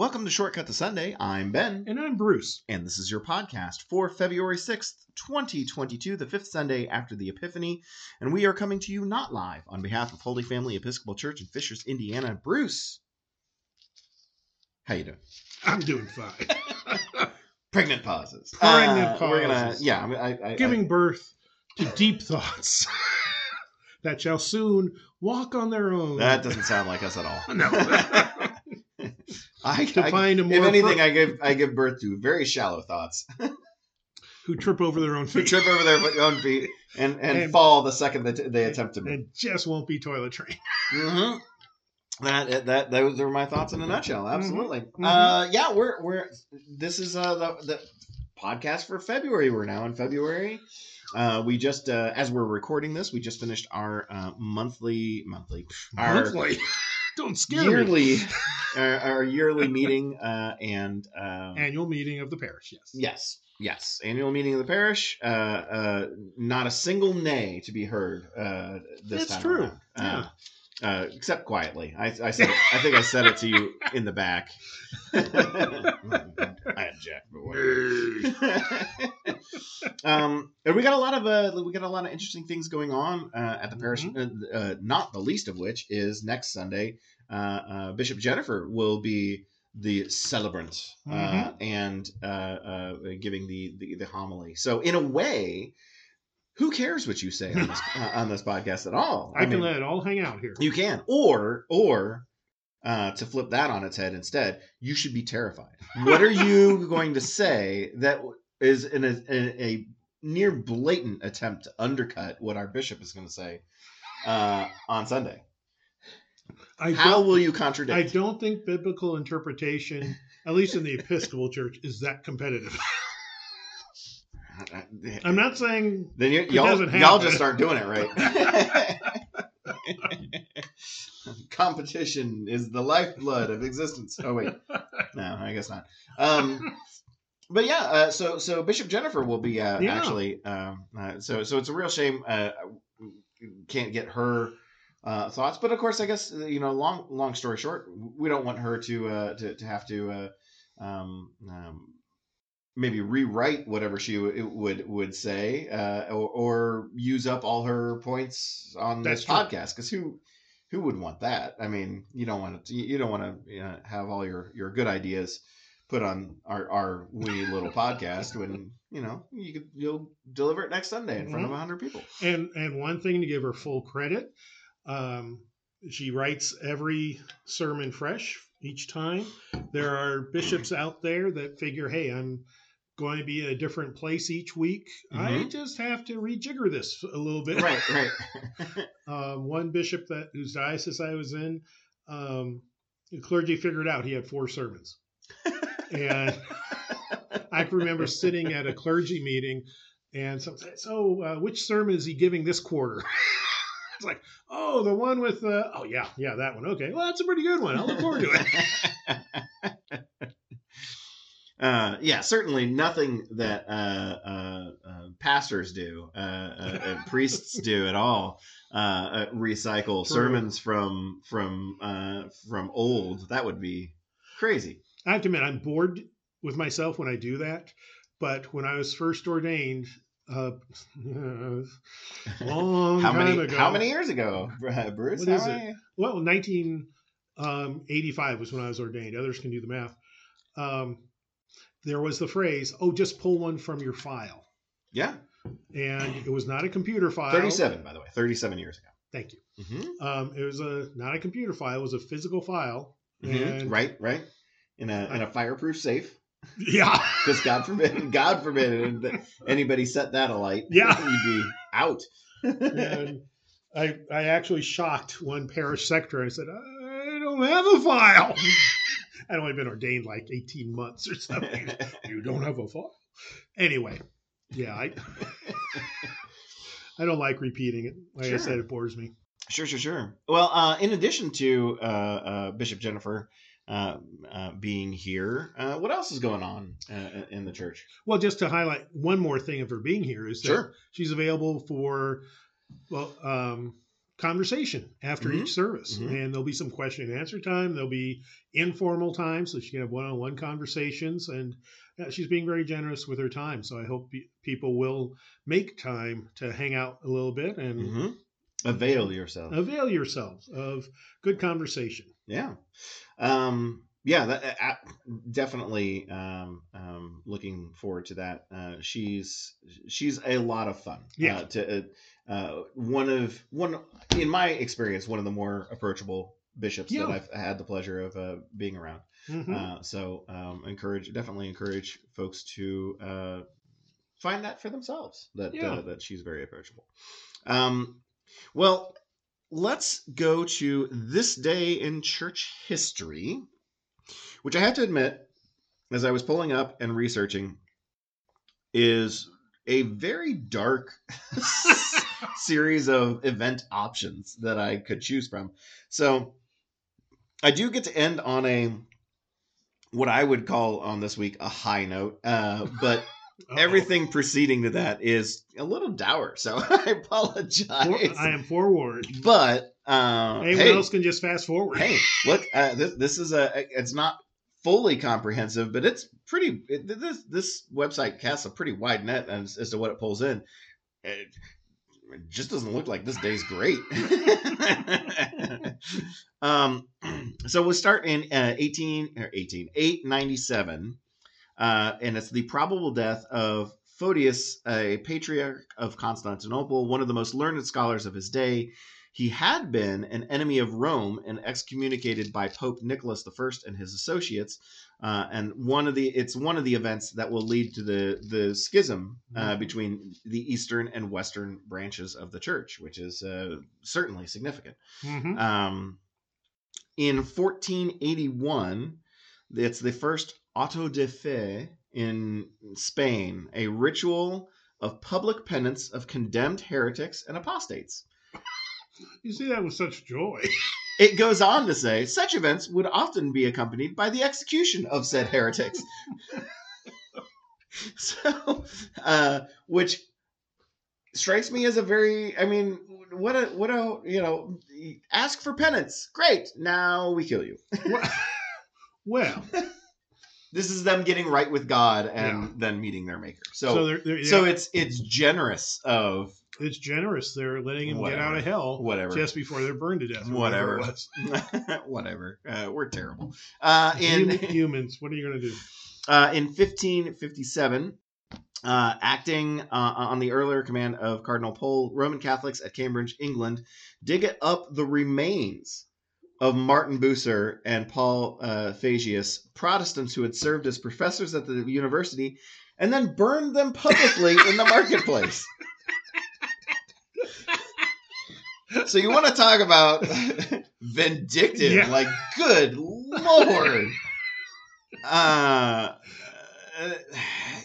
Welcome to Shortcut to Sunday. I'm Ben, And I'm Bruce. and this is your podcast for February 6th, 2022, the fifth Sunday after the Epiphany. And we are coming to you not live on behalf of Holy Family Episcopal Church in Fishers, Indiana. Bruce, how you doing? I'm doing fine. Pregnant pauses. Pregnant Uh, We're gonna, pauses. yeah. I, I, I, Giving birth to deep thoughts that shall soon walk on their own. That doesn't sound like us at all. no. I, find a more if anything, pro- I give I give birth to very shallow thoughts. who trip over their own feet. who trip over their own feet and, and, And- fall the second that they attempt to move. It just won't be toilet trained. hmm That, that those are my thoughts in a nutshell. Absolutely. mhm. Uh, yeah, we're we're this is uh the, the podcast for February. We're now in February. Uh, we just uh, as we're recording this, we just finished our uh, monthly monthly our Monthly. Don't scare me. yearly our, our yearly meeting uh, and um, Annual meeting of the parish, yes. Yes, yes. Annual meeting of the parish. Uh, uh, not a single nay to be heard uh, this It's time That's true. around. Uh, uh, except quietly. I, I said. It, I think I said it to you in the back. I object, but whatever. um, and we got a lot of uh, we got a lot of interesting things going on uh, at the parish. Uh, uh, not the least of which is next Sunday. Uh, uh, Bishop Jennifer will be the celebrant uh, Mhm. and uh, uh, giving the, the the homily. So in a way, who cares what you say on this uh, on this podcast at all? I, can mean, let it all hang out here. you can, or or uh, to flip that on its head instead, you should be terrified. What are you going to say that is in a, in a near blatant attempt to undercut what our bishop is going to say uh, on Sunday? I How will you contradict? I don't think biblical interpretation, at least in the Episcopal Church, is that competitive. I'm not saying then you y'all, y'all just aren't doing it right. Competition is the lifeblood of existence. Oh wait, no, I guess not. Um, but yeah, uh, so so Bishop Jennifer will be uh, Yeah. actually. Um, uh, so so it's a real shame. Uh, can't get her uh, thoughts, but of course, I guess you know. Long long story short, we don't want her to uh, to to have to. Uh, um, um, maybe rewrite whatever she w- would would say uh, or, or use up all her points on That's this true. podcast because who who would want that i mean you don't want to you don't want to you know, have all your your good ideas put on our our wee little podcast when you know you could you'll deliver it next sunday in front of Mhm. a 100 people And and one thing to give her full credit, um, she writes every sermon fresh each time. There are bishops out there that figure, hey, I'm going to be in a different place each week. I Mhm. just have to rejigger this a little bit. right right Um, one bishop that whose diocese I was in, um, the clergy figured out he had four sermons, and I remember sitting at a clergy meeting, and someone said, "So, uh, which sermon is he giving this quarter?" It's like, "Oh, the one with, uh, oh yeah, yeah, that one. Okay, well, that's a pretty good one. I'll look forward to it." Uh, yeah, certainly nothing that uh, uh, uh, pastors do, uh, uh, priests do at all. Uh, uh, recycle True. sermons from from uh, from old. That would be crazy. I have to admit, I'm bored with myself when I do that. But when I was first ordained, uh, long how time many ago, how many years ago, Bruce? What is it? Well, 1985 was when I was ordained. Others can do the math. Um, there was the phrase, "Oh, just pull one from your file," Yeah, and it was not a computer file. thirty-seven, by the way, thirty-seven years ago. Thank you. Mm-hmm. Um, it was a not a computer file; it was a physical file. Mm-hmm. Right, right. In a in a fireproof safe, Yeah. because God forbid, God forbid anybody set that alight. Yeah. you'd be out. and I I actually shocked one parish secretary. I said, "I don't have a file." I'd only been ordained like 18 months or something. you don't have a file. Anyway, yeah, I I don't like repeating it. Like Sure. I said, it bores me. Sure, sure, sure. Well, uh, in addition to uh, uh, Bishop Jennifer uh, uh, being here, uh, what else is going on uh, in the church? Well, just to highlight one more thing of her being here is that Sure. she's available for well um, conversation after Mhm. each service, Mhm. and there'll be some question and answer time. There'll be informal time, so she can have one-on-one conversations, and uh, she's being very generous with her time. So I hope pe- people will make time to hang out a little bit and Mhm. Avail yourself. avail yourselves of good conversation. Yeah. Um, yeah, that, uh, definitely um, um, looking forward to that. Uh, she's she's a lot of fun. Yeah. Uh, to uh, uh, one of one in my experience, one of the more approachable bishops Yeah. that I've had the pleasure of uh, being around. Mhm. Uh, so um, encourage, definitely encourage folks to uh, find that for themselves. That Yeah. uh, that she's very approachable. Um, well, let's go to this day in church history, which I have to admit, as I was pulling up and researching, is a very dark series of event options that I could choose from. So I do get to end on a what I would call on this week a high note, uh, but Uh-oh. everything preceding to that is a little dour. So I apologize. For- I am forewarned. but uh, Anyone hey, else can just fast forward. hey, look, uh, this this is a it's not fully comprehensive, but it's pretty. It, this this website casts a pretty wide net as, as to what it pulls in. It, it just doesn't look like this day's great. um, so we'll start in uh, 18 or 18 897, uh, and it's the probable death of Photius, a patriarch of Constantinople, one of the most learned scholars of his day. He had been an enemy of Rome and excommunicated by Pope Nicholas I and his associates. Uh, and one of the it's one of the events that will lead to the the schism uh, Mhm. between the eastern and western branches of the church, which is uh, certainly significant. Mhm. Um, in 1481, it's the first auto de fe in Spain, a ritual of public penance of condemned heretics and apostates. You see that with such joy. It goes on to say such events would often be accompanied by the execution of said heretics. so, uh, which strikes me as a very, I mean, what a, what a, you know, ask for penance. Great. Now we kill you. well, well, This is them getting right with God and Yeah. then meeting their maker. so, So, they're, they're, so yeah, it's, it's generous of it's generous. They're letting him get out of hell whatever. just before they're burned to death. Whatever. it was. whatever. Uh, we're terrible. Uh, in, humans, what are you going to do? Uh, in 1557, uh, acting uh, on the earlier command of Cardinal Pole, Roman Catholics at Cambridge, England, dig up the remains of Martin Bucer and Paul uh, Fagius, Protestants who had served as professors at the university, and then burned them publicly in the marketplace. So you want to talk about vindictive? Yeah. Like, good lord. Uh, uh,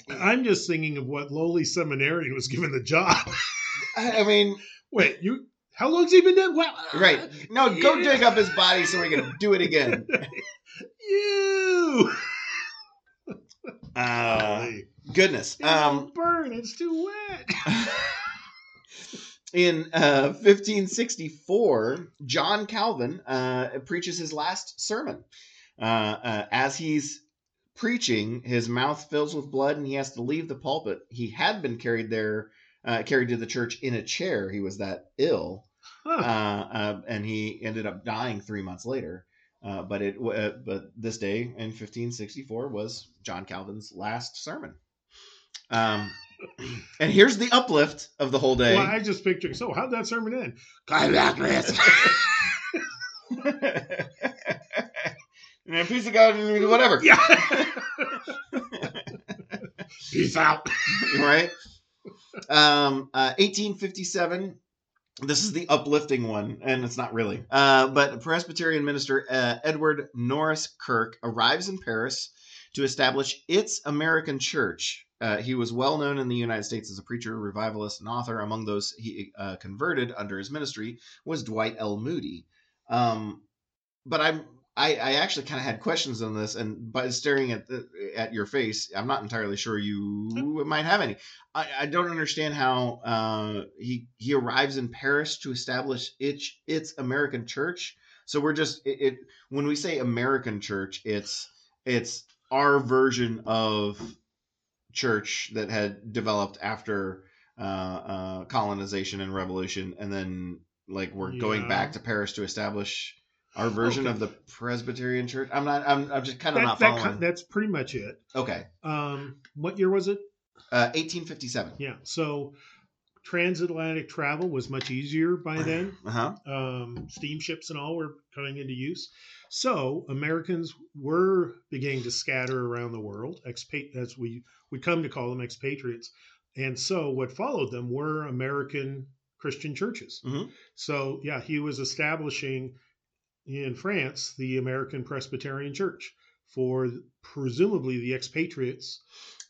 I'm just thinking of what lowly seminarian was given the job. I mean, Wait, you? How long's he been dead? Well, right? No, go Yeah. dig up his body so we can do it again. You. Uh, goodness. It Um, burn. It's too wet. in uh, 1564, John Calvin uh, preaches his last sermon. Uh, uh, as he's preaching, his mouth fills with blood, and he has to leave the pulpit. He had been carried there, uh, carried to the church in a chair. He was that ill, Huh. uh, and he ended up dying three months later. Uh, but it, uh, but this day in 1564 was John Calvin's last sermon. Um, and here's the uplift of the whole day. Well, I just picture. So, how'd that sermon end? and a peace of God, whatever. Yeah. Peace out. right? Um, uh, 1857. This is the uplifting one, and it's not really. Uh, but Presbyterian minister uh, Edward Norris Kirk arrives in Paris to establish its American church. Uh, he was well known in the United States as a preacher, revivalist, and author. Among those he uh, converted under his ministry was Dwight L. Moody. Um, but I'm I, I actually kind of had questions on this, and by staring at the, at your face, I'm not entirely sure you might have any. I, I don't understand how uh, he he arrives in Paris to establish its its American church. So we're just it, it when we say American church, it's it's our version of church that had developed after uh, uh, colonization and revolution, and then like we're going back to Paris to establish our version Okay. of the Presbyterian Church. I'm not. I'm, I'm just kind of That, not following. ki- that's pretty much it. okay, Um, what year was it? uh, 1857. Yeah. So transatlantic travel was much easier by then. Uh huh. um, steamships and all were coming into use. So Americans were beginning to scatter around the world, expat- as we would come to call them expatriates. And so what followed them were American Christian churches. Mhm. So yeah, he was establishing in France the American Presbyterian Church for presumably the expatriates.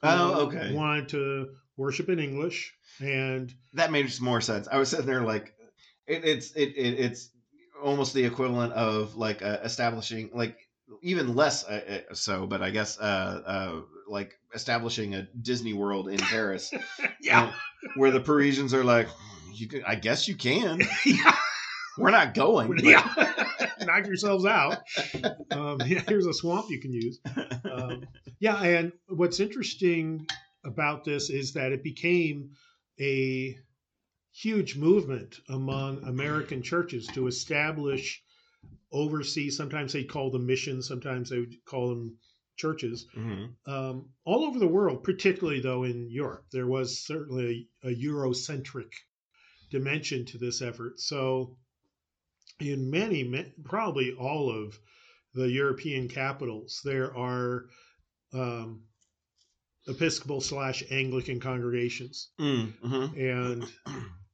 Oh, okay. Wanted to worship in English and That made more sense. I was sitting there like, it, it's it, it it's almost the equivalent of like uh, establishing like even less uh, uh, so, but I guess uh, uh, like establishing a Disney World in Paris. yeah, where the Parisians are like, you can, I guess you can. yeah. We're not going. but- yeah. Knock yourselves out. Um, yeah, here's a swamp you can use. Um, yeah, and what's interesting about this is that it became a huge movement among American churches to establish overseas. Sometimes they call them missions. Sometimes they would call them churches Mhm. um, all over the world, particularly though in Europe. There was certainly a, a Eurocentric dimension to this effort. So, in many, ma- probably all of the European capitals, there are um, Episcopal slash Anglican congregations, Mm, mhm. and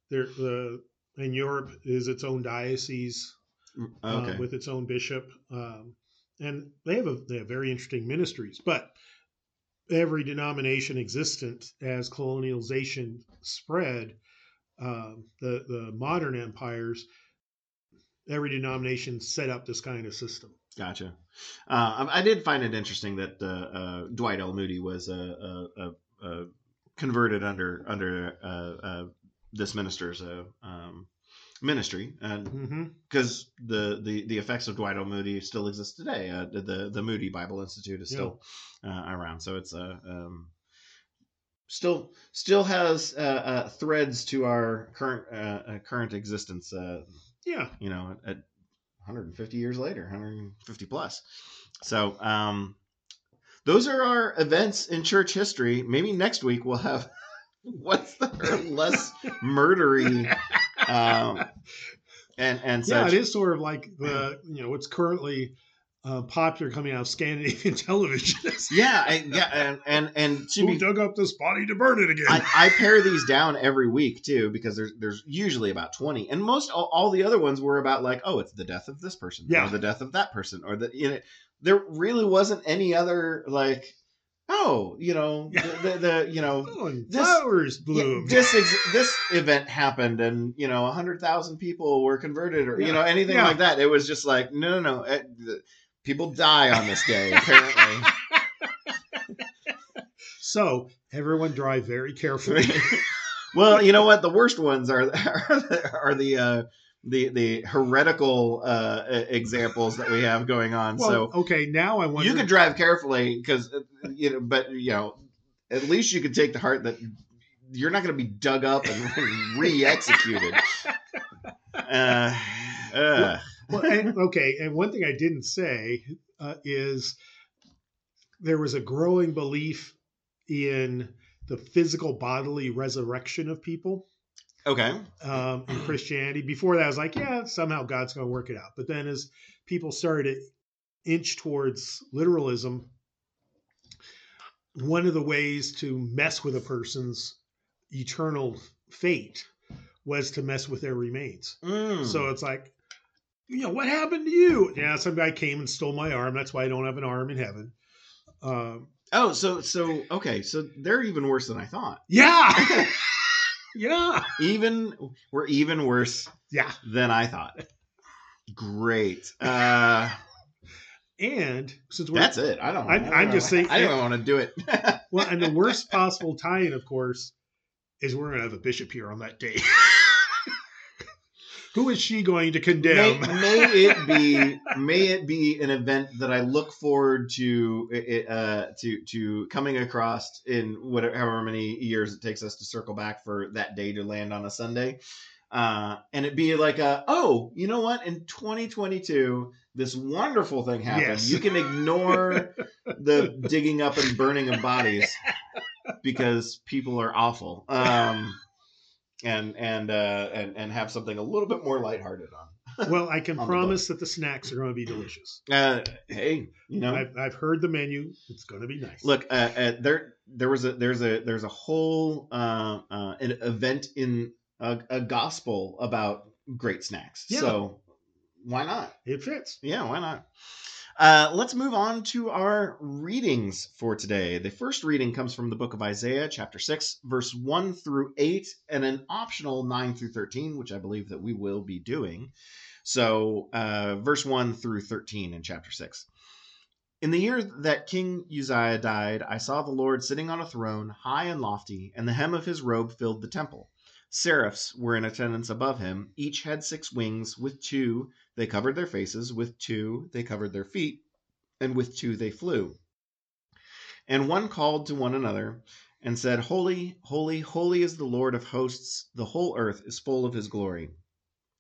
there the in Europe is its own diocese uh, with its own bishop, um, and they have a, they have very interesting ministries. But every denomination existent as colonialization spread, um, the the modern empires, every denomination set up this kind of system. Gotcha. Uh, I did find it interesting that uh, uh, Dwight L. Moody was uh, uh, uh, uh, converted under under uh, uh, this minister's uh, um, ministry, because the, the the effects of Dwight L. Moody still exist today. Uh, the the Moody Bible Institute is still uh, around, so it's a um, still still has uh, uh, threads to our current uh, uh, current existence. Yeah, you know, at 150 years later, 150 plus. So, um, those are our events in church history. Maybe next week we'll have what's the less murdery, um, and and yeah, it is sort of like the you know what's currently uh, popular coming out of Scandinavian television. Yeah, I, yeah, and and and to Who be dug up this body to burn it again? I, I pare these down every week too because there's there's usually about 20 and most all, all the other ones were about like oh it's the death of this person Yeah. or the death of that person or the you know there really wasn't any other like oh you know Yeah. the, the, the you know oh, this- flowers yeah, this ex- this event happened and you know 100,000 people were converted or you know anything Yeah. like that it was just like no no no it, the, people die on this day apparently So everyone drive very carefully. well, you know what? The worst ones are are the, are the uh, the the heretical uh, examples that we have going on. well, so okay, now I wonder. you can drive carefully because you know, but you know, at least you can take the heart that you're not going to be dug up and re-executed. Uh, uh, well, and, okay, and one thing I didn't say uh, is there was a growing belief in the physical bodily resurrection of people okay. um, in Christianity. Before that, I was like, yeah, somehow God's going to work it out. But then as people started to inch towards literalism, one of the ways to mess with a person's eternal fate was to mess with their remains. Mm. So it's like, you know, what happened to you? Yeah, some guy came and stole my arm. That's why I don't have an arm in heaven. Um, oh, so so okay, so they're even worse than I thought. yeah, yeah, Even we're even worse yeah. than I thought. Great. Uh, And since we're That's it. I don't. I'm- I I'm know- just saying- I don't want to do it. well, and the worst possible tie-in, of course, is we're gonna have a bishop here on that day. Who is she going to may, condemn? may it be may it be an event that I look forward to uh, to to coming across in whatever however many years it takes us to circle back for that day to land on a Sunday, uh, and it be like a oh you know what in 2022 this wonderful thing happened Yes. you can ignore the digging up and burning of bodies because people are awful. Um, and and uh, and and have something a little bit more lighthearted on. well, I can On the promise that the snacks are going to be delicious. Uh, hey, you know, I've, I've heard the menu; it's going to be nice. look, uh, uh, there there was a there's a there's a whole uh, uh, an event in a, a gospel about great snacks. Yeah. So why not? it fits. Yeah, why not? Uh, let's move on to our readings for today. The first reading comes from the book of Isaiah, chapter 6, verse 1 through 8, and an optional 9 through 13, which I believe that we will be doing. So, uh, verse 1 through 13 in chapter 6. In the year that King Uzziah died, I saw the Lord sitting on a throne, high and lofty, and the hem of his robe filled the temple. Seraphs were in attendance above him. Each had six wings. With two they covered their faces, with two they covered their feet, and with two they flew. And one called to one another and said, Holy, holy, holy is the Lord of hosts. The whole earth is full of his glory.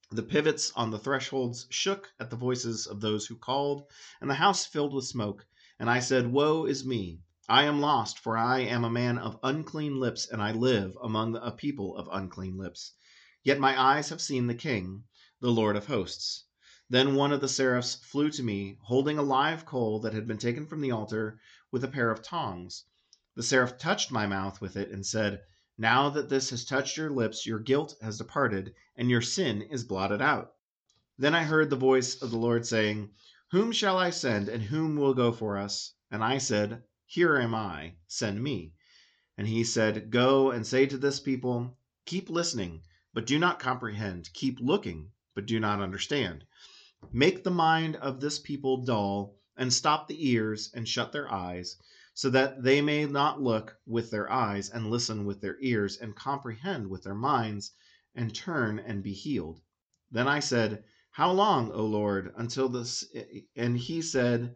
The pivots on the thresholds shook at the voices of those who called, and the house filled with smoke. And I said, Woe is me! I am lost, for I am a man of unclean lips, and I live among a people of unclean lips. Yet my eyes have seen the King, the Lord of hosts. Then one of the seraphs flew to me, holding a live coal that had been taken from the altar with a pair of tongs. The seraph touched my mouth with it and said, Now that this has touched your lips, your guilt has departed, and your sin is blotted out. Then I heard the voice of the Lord saying, Whom shall I send, and whom will go for us? And I said, Here am I, send me. And he said, Go and say to this people, Keep listening, but do not comprehend. Keep looking, but do not understand. Make the mind of this people dull, and stop the ears, and shut their eyes, so that they may not look with their eyes, and listen with their ears, and comprehend with their minds, and turn and be healed. Then I said, How long, O Lord, until this? And he said,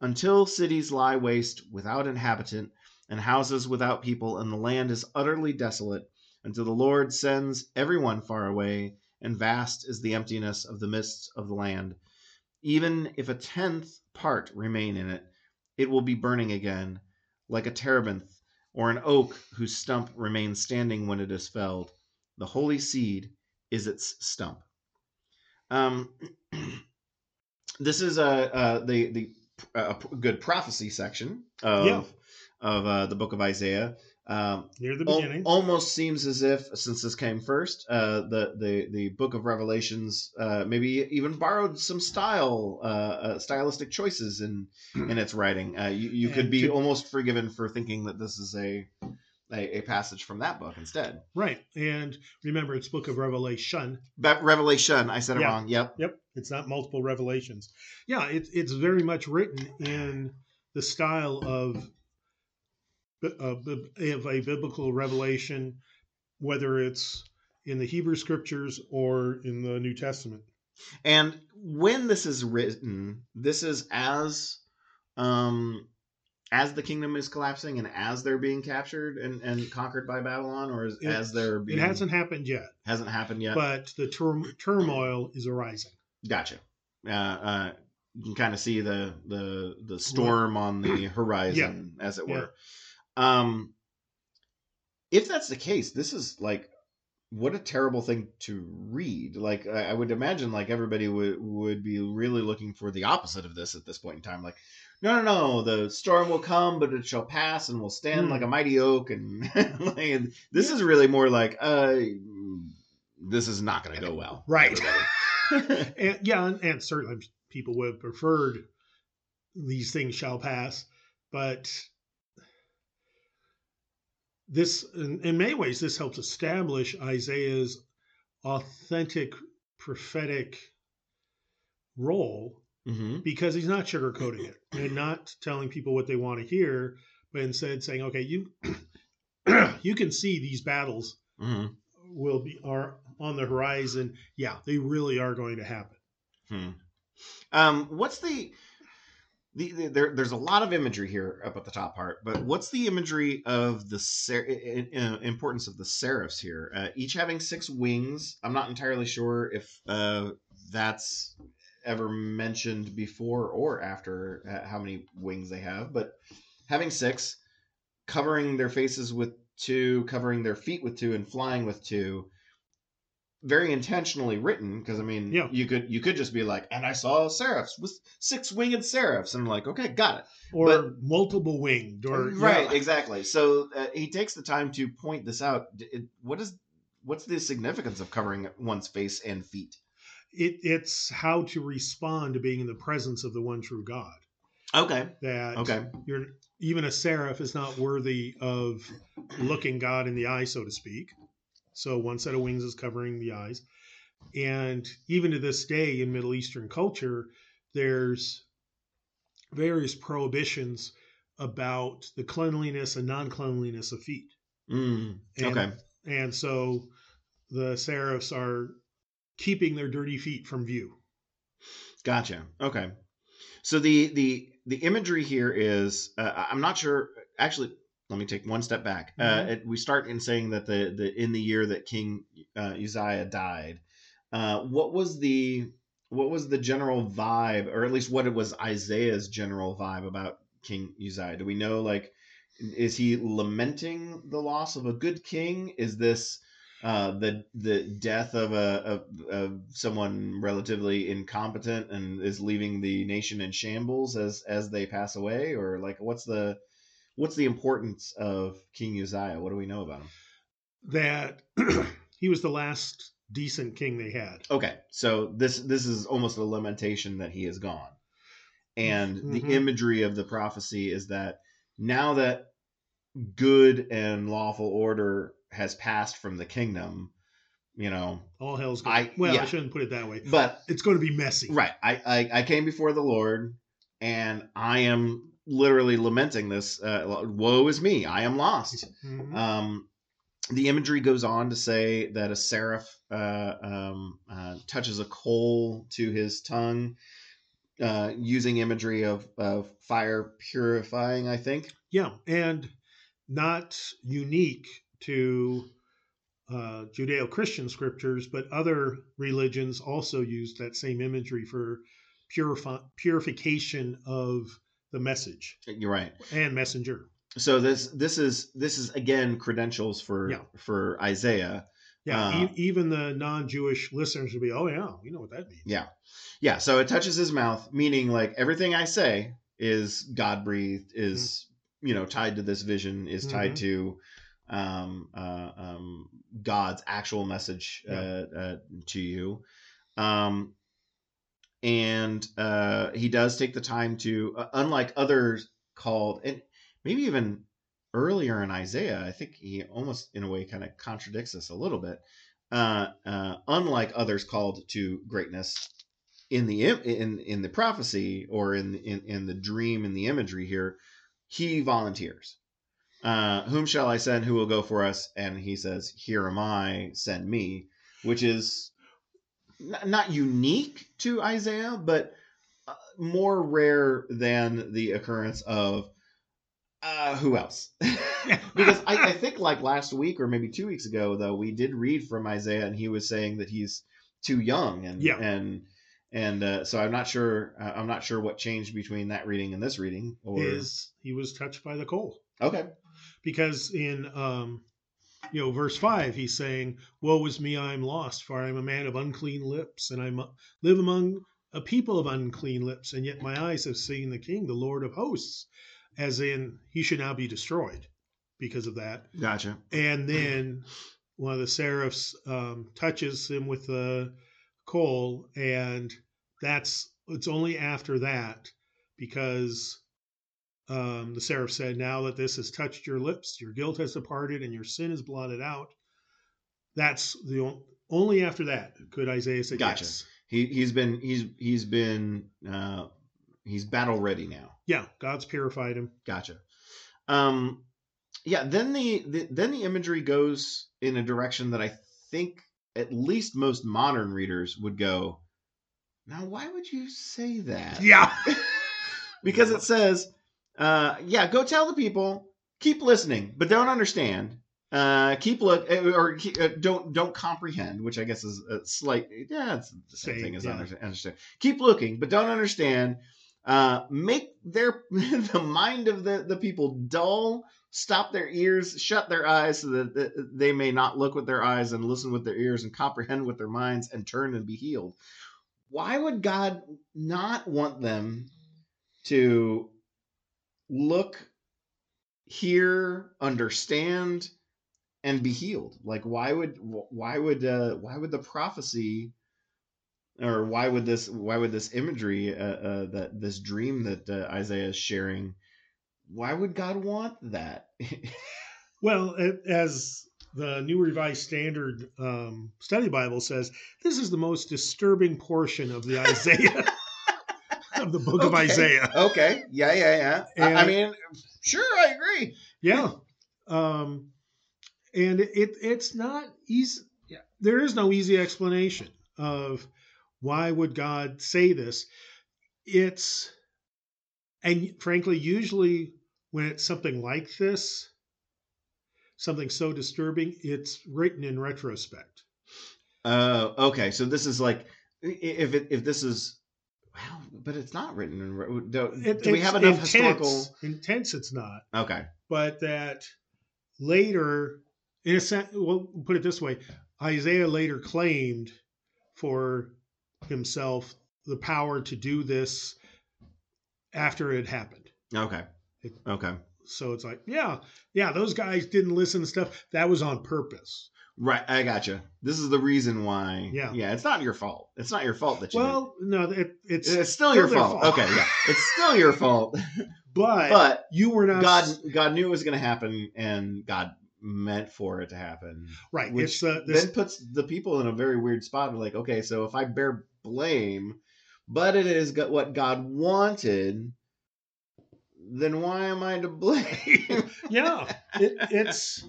Until cities lie waste without inhabitant, and houses without people, and the land is utterly desolate, until the Lord sends everyone far away, and vast is the emptiness of the midst of the land. Even if a tenth part remain in it, it will be burning again, like a terebinth or an oak whose stump remains standing when it is felled. The holy seed is its stump. Um, this is a uh, the the uh, good prophecy section of Yeah. of uh, the book of Isaiah. Um, Near the al- beginning. almost seems as if since this came first uh, the, the the book of revelations uh, maybe even borrowed some style uh, uh, stylistic choices in in its writing uh, you, you could be to- almost forgiven for thinking that this is a, a a passage from that book instead Right. And remember, it's Book of Revelation. but revelation i said it Yeah. wrong yep Yep. It's not multiple revelations. Yeah, it's it's very much written in the style of of, of a biblical revelation, whether it's in the Hebrew scriptures or in the New Testament. and when this is written this is as um as the kingdom is collapsing and as they're being captured and, and conquered by babylon or as, as they're being It hasn't happened yet, hasn't happened yet but the tur- turmoil is arising. Gotcha. Uh, uh, you can kind of see the the the storm on the horizon, as it were. Um, if that's the case, this is like what a terrible thing to read. Like I, I would imagine, like everybody would would be really looking for the opposite of this at this point in time. Like, no, no, no, the storm will come, but it shall pass, and will stand Hmm. like a mighty oak. And like, this is really more like, uh, this is not going to go well, Right. And yeah, and, and certainly people would have preferred these things shall pass, but this, in, in many ways, this helps establish Isaiah's authentic prophetic role Mm-hmm. because he's not sugarcoating it and not telling people what they want to hear, but instead saying, okay, you you can see these battles Mm-hmm. will be are on the horizon. Yeah, they really are going to happen. Hmm. Um, what's the, the, the there? There's a lot of imagery here up at the top part, but what's the imagery of the ser- uh, importance of the seraphs here? Uh, each having six wings. I'm not entirely sure if uh, that's ever mentioned before or after uh, how many wings they have, but having six, covering their faces with two, covering their feet with two, and flying with two. Very intentionally written because I mean, Yeah. you could you could just be like, and I saw seraphs with six winged seraphs, and I'm like, okay, got it. Or But- multiple winged, or right, yeah. exactly. So uh, he takes the time to point this out. It- what is what's the significance of covering one's face and feet? It, it's how to respond to being in the presence of the one true God. Okay, That okay, you're even a seraph is not worthy of looking God in the eye, so to speak. So one set of wings is covering the eyes. And even to this day in Middle Eastern culture, there's various prohibitions about the cleanliness and non-cleanliness of feet. mm, And, okay, And so the seraphs are keeping their dirty feet from view. gotcha. Okay, so the the the imagery here is uh, I'm not sure. Actually, let me take one step back. Uh, Mhm. it, we start in saying that the the in the year that King uh, Uzziah died. Uh, what was the what was the general vibe, or at least what it was Isaiah's general vibe about King Uzziah? Do we know like is he lamenting the loss of a good king? Is this uh, the the death of a of, of someone relatively incompetent and is leaving the nation in shambles as as they pass away, or like what's the what's the importance of King Uzziah? What do we know about him? That he was the last decent king they had. Okay, so this this is almost a lamentation that he is gone, and Mhm. the imagery of the prophecy is that now that good and lawful order has passed from the kingdom, you know, All hell's going. I- well, yeah. I shouldn't put it that way. but It's going to be messy. right, I I, I came before the Lord, and I am literally lamenting this. Uh, Woe is me! I am lost. Mhm. Um, the imagery goes on to say that a seraph uh, um, uh, touches a coal to his tongue, uh, using imagery of, of fire purifying, I think. Yeah, and not unique to uh, Judeo-Christian scriptures, but other religions also use that same imagery for purify, purification of the message You're right. and messenger. So this this is this is again credentials for Yeah. for Isaiah. Yeah, Uh, e- even the non-Jewish listeners would be, "Oh yeah, you know what that means." Yeah. Yeah. So it touches his mouth, meaning like everything I say is God breathed, is you know tied to this vision, is tied to um, uh, um, God's actual message uh, uh, to you. Um, and uh, he does take the time to, uh, unlike others called, and maybe even earlier in Isaiah, I think he almost in a way kind of contradicts us a little bit. Uh, uh, unlike others called to greatness in the in in the prophecy or in in in the dream in the imagery here, he volunteers. Uh, whom shall I send? Who will go for us? And he says, "Here am I. Send me." Which is n- not unique to Isaiah, but uh, more rare than the occurrence of uh, who else? because I, I think like last week or maybe two weeks ago, though, we did read from Isaiah, and he was saying that he's too young, and Yeah. and and uh, so I'm not sure. Uh, I'm not sure what changed between that reading and this reading. Or Is he was touched by the coal? okay, because in um, you know verse five he's saying, "Woe is me, I am lost, for I am a man of unclean lips, and I live among a people of unclean lips, and yet my eyes have seen the King, the Lord of hosts." As in, he should now be destroyed because of that. gotcha. And then one of the seraphs um, touches him with the coal, and that's it's only after that because um, the seraph said, "Now that this has touched your lips, your guilt has departed, and your sin is blotted out." That's the on- only after that could Isaiah say, Gotcha. "Yes." he he's been he's he's been uh, he's battle ready now. Yeah, God's purified him. Gotcha. Um, yeah. Then the, the then the imagery goes in a direction that I think at least most modern readers would go. Now, why would you say that? Yeah. because it says, uh, yeah, go tell the people, keep listening, but don't understand. Uh, keep look uh, or uh, don't don't comprehend, which I guess is a slight. Yeah, it's the same, same thing as yeah. understand. Keep looking, but don't understand. Uh, make their the mind of the the people dull. Stop their ears, shut their eyes, so that they may not look with their eyes and listen with their ears and comprehend with their minds and turn and be healed. Why would God not want them to look, hear, understand, and be healed. Like why would why would uh, why would the prophecy or why would this why would this imagery uh, uh, that this dream that uh, Isaiah is sharing why would God want that? well, it, as the New Revised Standard um, Study Bible says, this is the most disturbing portion of the Isaiah of the book okay. of Isaiah. Okay. Yeah, yeah, yeah. And, I mean, sure, I agree. Yeah. Um, and it it's not easy. Yeah. There is no easy explanation of why would God say this. It's and frankly, usually when it's something like this, something so disturbing, it's written in retrospect. Uh, okay. So this is like if it if this is well, but it's not written in. Do, it, do we have enough intense, historical? Intense, it's not. Okay. But that later, in a sense, we'll put it this way: Isaiah later claimed for himself the power to do this after it happened. Okay. It, okay. So it's like, yeah, yeah, those guys didn't listen to stuff. That was on purpose. Right, I gotcha. This is the reason why. Yeah, yeah. It's not your fault. It's not your fault that you. Well, did. no, it, it's it's still, still your fault. fault. Okay, yeah, it's still your fault. but but you were not. God God knew it was going to happen, and God meant for it to happen. Right. Which uh, this... then puts the people in a very weird spot. Like, okay, so if I bear blame, but it is what God wanted, then why am I to blame? yeah, it, it's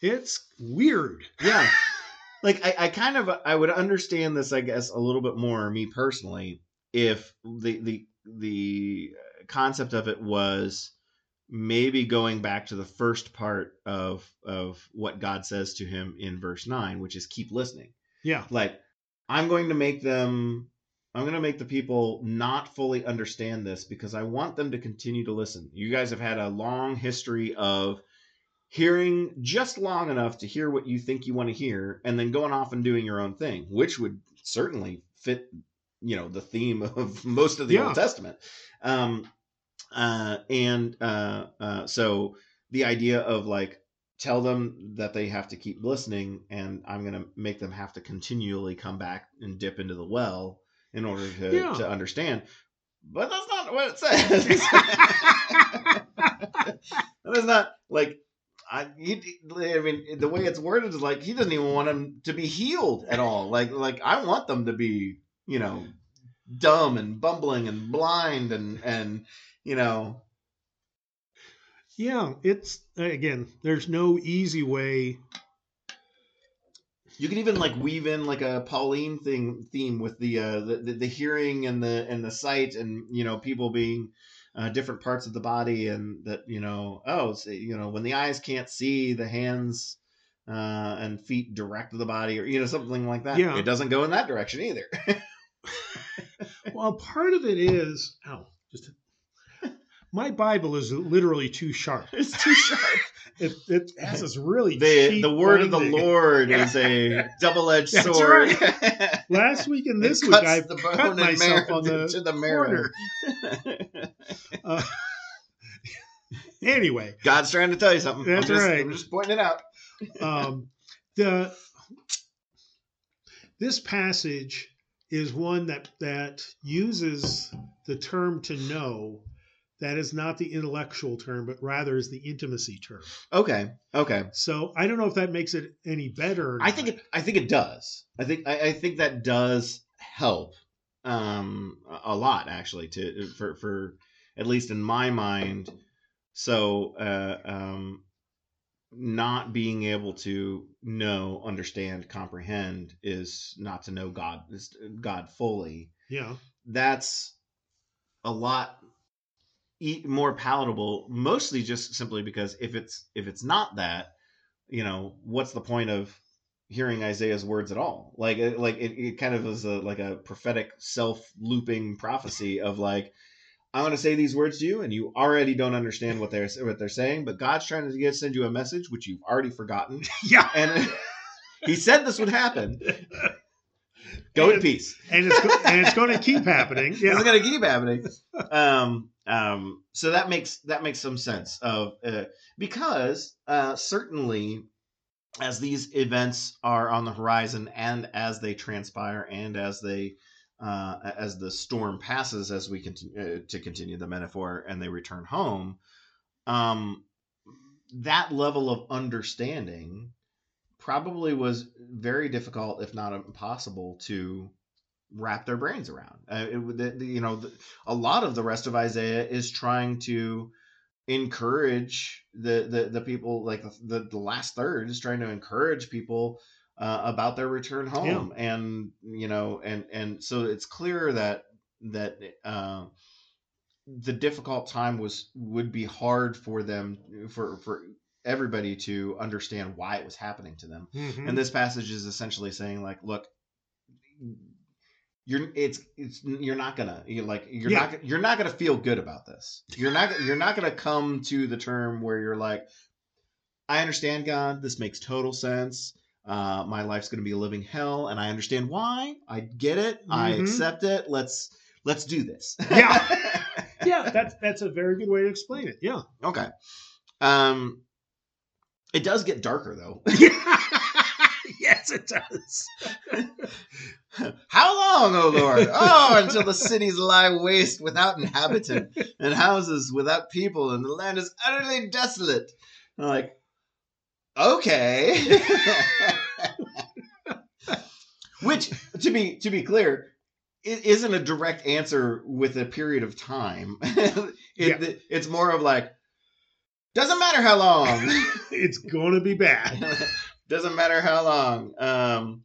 it's weird. Yeah. like I, I kind of I would understand this, I guess, a little bit more, me personally, if the the the concept of it was maybe going back to the first part of of what God says to him in verse 9 which is keep listening. Yeah. Like I'm going to make them I'm going to make the people not fully understand this because I want them to continue to listen. You guys have had a long history of hearing just long enough to hear what you think you want to hear and then going off and doing your own thing which would certainly fit you know the theme of most of the yeah. old testament um uh and uh uh so the idea of like tell them that they have to keep listening and i'm going to make them have to continually come back and dip into the well in order to, yeah. to understand but that's not what it says that's not like I, he, I mean, the way it's worded is like he doesn't even want them to be healed at all. Like, like I want them to be, you know, dumb and bumbling and blind and and you know. Yeah, it's again. There's no easy way. You can even like weave in like a Pauline thing theme with the uh the, the, the hearing and the and the sight and you know people being uh, different parts of the body, and that you know, oh, so, you know, when the eyes can't see, the hands uh, and feet direct the body, or you know, something like that. Yeah, it doesn't go in that direction either. well, part of it is, oh, just my Bible is literally too sharp. It's too sharp. It, it has this really the the word binding. of the Lord is a double edged sword. Right. Last week and this week I cut myself on the, to the mirror. Uh, anyway, God's trying to tell you something. That's I'm just, right. I'm just pointing it out. um, the this passage is one that that uses the term to know that is not the intellectual term, but rather is the intimacy term. Okay. Okay. So I don't know if that makes it any better. I think it. I think it does. I think. I, I think that does help um, a lot actually to for for at least in my mind. So uh, um, not being able to know, understand, comprehend is not to know God is God fully. Yeah. That's a lot e- more palatable. Mostly just simply because if it's if it's not that, you know, what's the point of hearing Isaiah's words at all? Like like it, it kind of is a like a prophetic self looping prophecy of like. I'm going to say these words to you, and you already don't understand what they're what they're saying. But God's trying to get, send you a message which you've already forgotten, Yeah. and He said this would happen. Go in peace. And it's and it's going to keep happening. Yeah. It's going to keep happening. Um, um, so that makes that makes some sense of uh, because uh, certainly as these events are on the horizon and as they transpire and as they uh, as the storm passes as we continue uh, to continue the metaphor and they return home um, that level of understanding probably was very difficult if not impossible to wrap their brains around. Uh, it, the, the- you know the, a lot of the rest of isaiah is trying to encourage the the, the people like the, the last third is trying to encourage people uh, about their return home. And you know and and so it's clear that that uh, the difficult time was would be hard for them for for everybody to understand why it was happening to them. Mhm. and this passage is essentially saying like look you're it's it's you're not gonna you're like you're Yeah. not you're not gonna feel good about this. You're not you're not gonna come to the term where you're like i understand god. This makes total sense uh, my life's gonna be a living hell and i understand why i get it i Mhm. accept it let's let's do this Yeah. yeah, that's that's a very good way to explain it. Yeah. okay um it does get darker though yes, it does. How long, O Lord? Oh, until the cities lie waste without inhabitant, and houses without people, and the land is utterly desolate. I'm like, okay. Which, to be to be clear, it isn't a direct answer with a period of time. it, Yeah. It's more of like, doesn't matter how long. It's going to be bad. Doesn't matter how long. Um,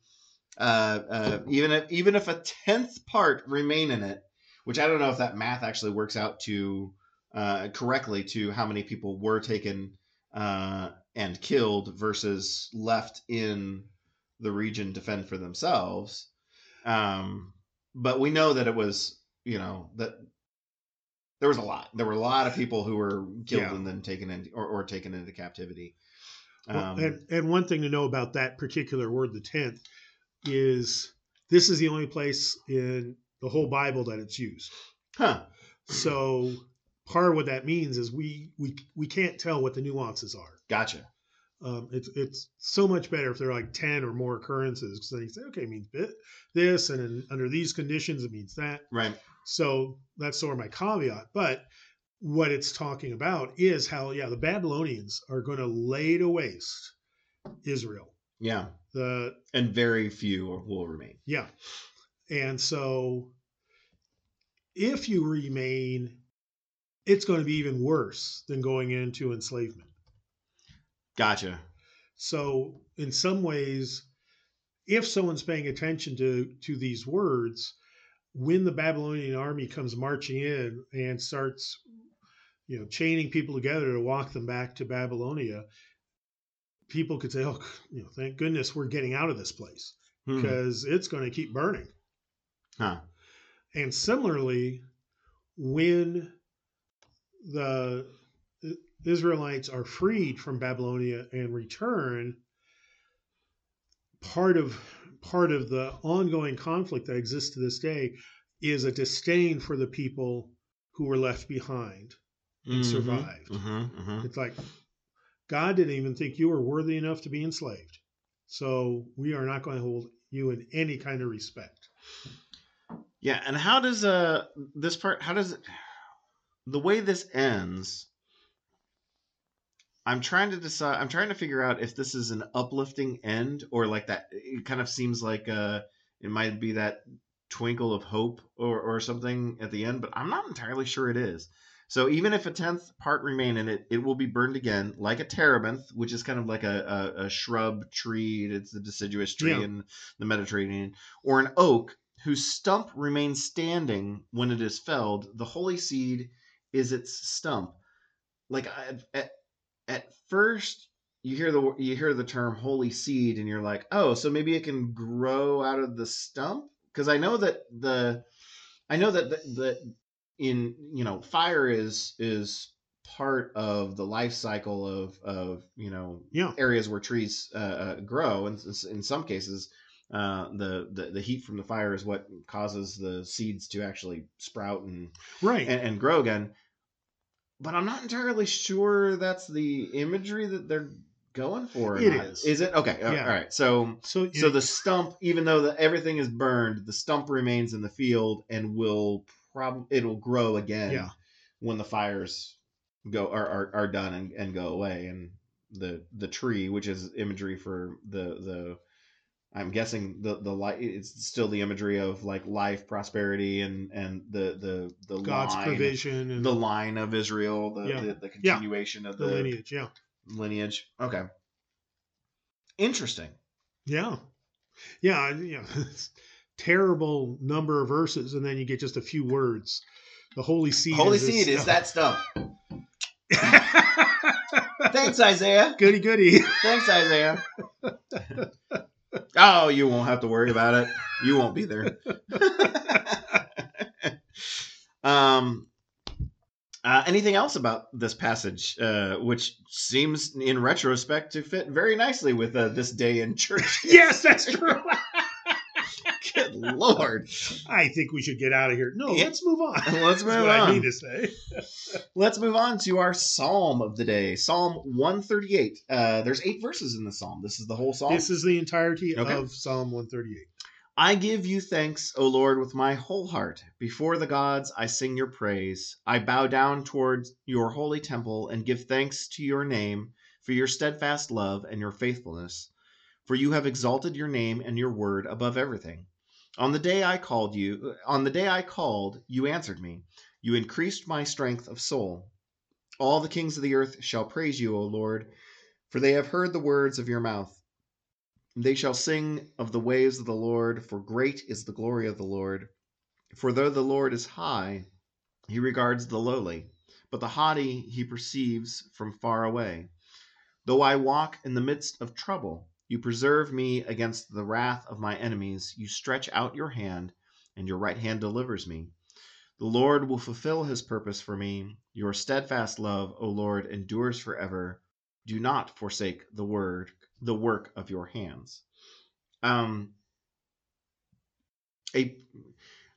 uh, uh, even if even if a tenth part remain in it, which I don't know if that math actually works out to uh, correctly to how many people were taken uh, and killed versus left in the region to fend for themselves. Um, but we know that it was, you know, that there was a lot. There were a lot of people who were killed Yeah. and then taken in or, or taken into captivity. Well, Um, and, and one thing to know about that particular word, the tenth, is this is the only place in the whole Bible that it's used. huh. So part of what that means is we we we can't tell what the nuances are. Gotcha. Um, it's it's so much better if they're like ten or more occurrences because then you say, okay, it means bit- this, and then under these conditions it means that. Right. So that's sort of my caveat. But what it's talking about is how yeah the Babylonians are going to lay to waste Israel. Yeah. The And very few will remain. yeah, and so if you remain, it's going to be even worse than going into enslavement. Gotcha. So in some ways, if someone's paying attention to to these words, when the Babylonian army comes marching in and starts, you know, chaining people together to walk them back to Babylonia, people could say, "Oh, you know, thank goodness we're getting out of this place Hmm. because it's going to keep burning." Huh. And similarly, when the Israelites are freed from Babylonia and return, part of part of the ongoing conflict that exists to this day is a disdain for the people who were left behind and Mhm. survived. Mhm, mhm. It's like God didn't even think you were worthy enough to be enslaved. So we are not going to hold you in any kind of respect. Yeah, and how does uh this part? How does it? the way this ends, I'm trying to decide. I'm trying to figure out if this is an uplifting end or like that. It kind of seems like uh, it might be that twinkle of hope or or something at the end, but I'm not entirely sure it is. So even if a tenth part remain in it, it will be burned again, like a terebinth, which is kind of like a, a, a shrub tree. It's the deciduous tree Yeah. in the Mediterranean, or an oak whose stump remains standing when it is felled. The holy seed is its stump. Like I- at, first, you hear the you hear the term holy seed, and you're like, oh, so maybe it can grow out of the stump. Because I know that the I know that the, the in you know fire is is part of the life cycle of of you know Yeah. areas where trees uh, uh, grow and in some cases uh, the, the the heat from the fire is what causes the seeds to actually sprout and Right. and, and grow again but i'm not entirely sure that's the imagery that they're going for or It not. is. is it okay Yeah. all right so so so the stump, even though the, everything is burned, the stump remains in the field and will probably it'll grow again Yeah. when the fires go are, are, are done and, and go away. And the the tree, which is imagery for the the I'm guessing the the light it's still the imagery of like life, prosperity, and and the the the God's line, provision and the line of Israel, the Yeah. the, the Yeah. continuation of the the, lineage. Yeah. lineage. Okay, interesting. Yeah. Yeah. Yeah. Terrible number of verses, and then you get just a few words. The holy seed. Holy is seed is that stuff. Thanks, Isaiah. goody goody. Thanks, Isaiah. oh, you won't have to worry about it. You won't be there. um, uh, anything else about this passage, uh, which seems, in retrospect, to fit very nicely with uh, this day in church? yes, that's true. Good lord. I think we should get out of here. No, Yeah. let's move on. Let's move what I on. mean to say. Let's move on to our psalm of the day, Psalm 138. Uh, there's eight verses in the psalm. This is the whole psalm. This is the entirety Okay. of Psalm 138. I give you thanks, O Lord, with my whole heart. Before the gods, I sing your praise. I bow down towards your holy temple and give thanks to your name for your steadfast love and your faithfulness. For you have exalted your name and your word above everything. On the day I called you, uh, on the day I called, you answered me. You increased my strength of soul. All the kings of the earth shall praise you, O Lord, for they have heard the words of your mouth. They shall sing of the ways of the Lord, for great is the glory of the Lord. For though the Lord is high, he regards the lowly, but the haughty he perceives from far away. Though I walk in the midst of trouble, you preserve me against the wrath of my enemies. You stretch out your hand, and your right hand delivers me. The Lord will fulfill his purpose for me. Your steadfast love, O Lord, endures forever. Do not forsake the word, the work of your hands. Um, a,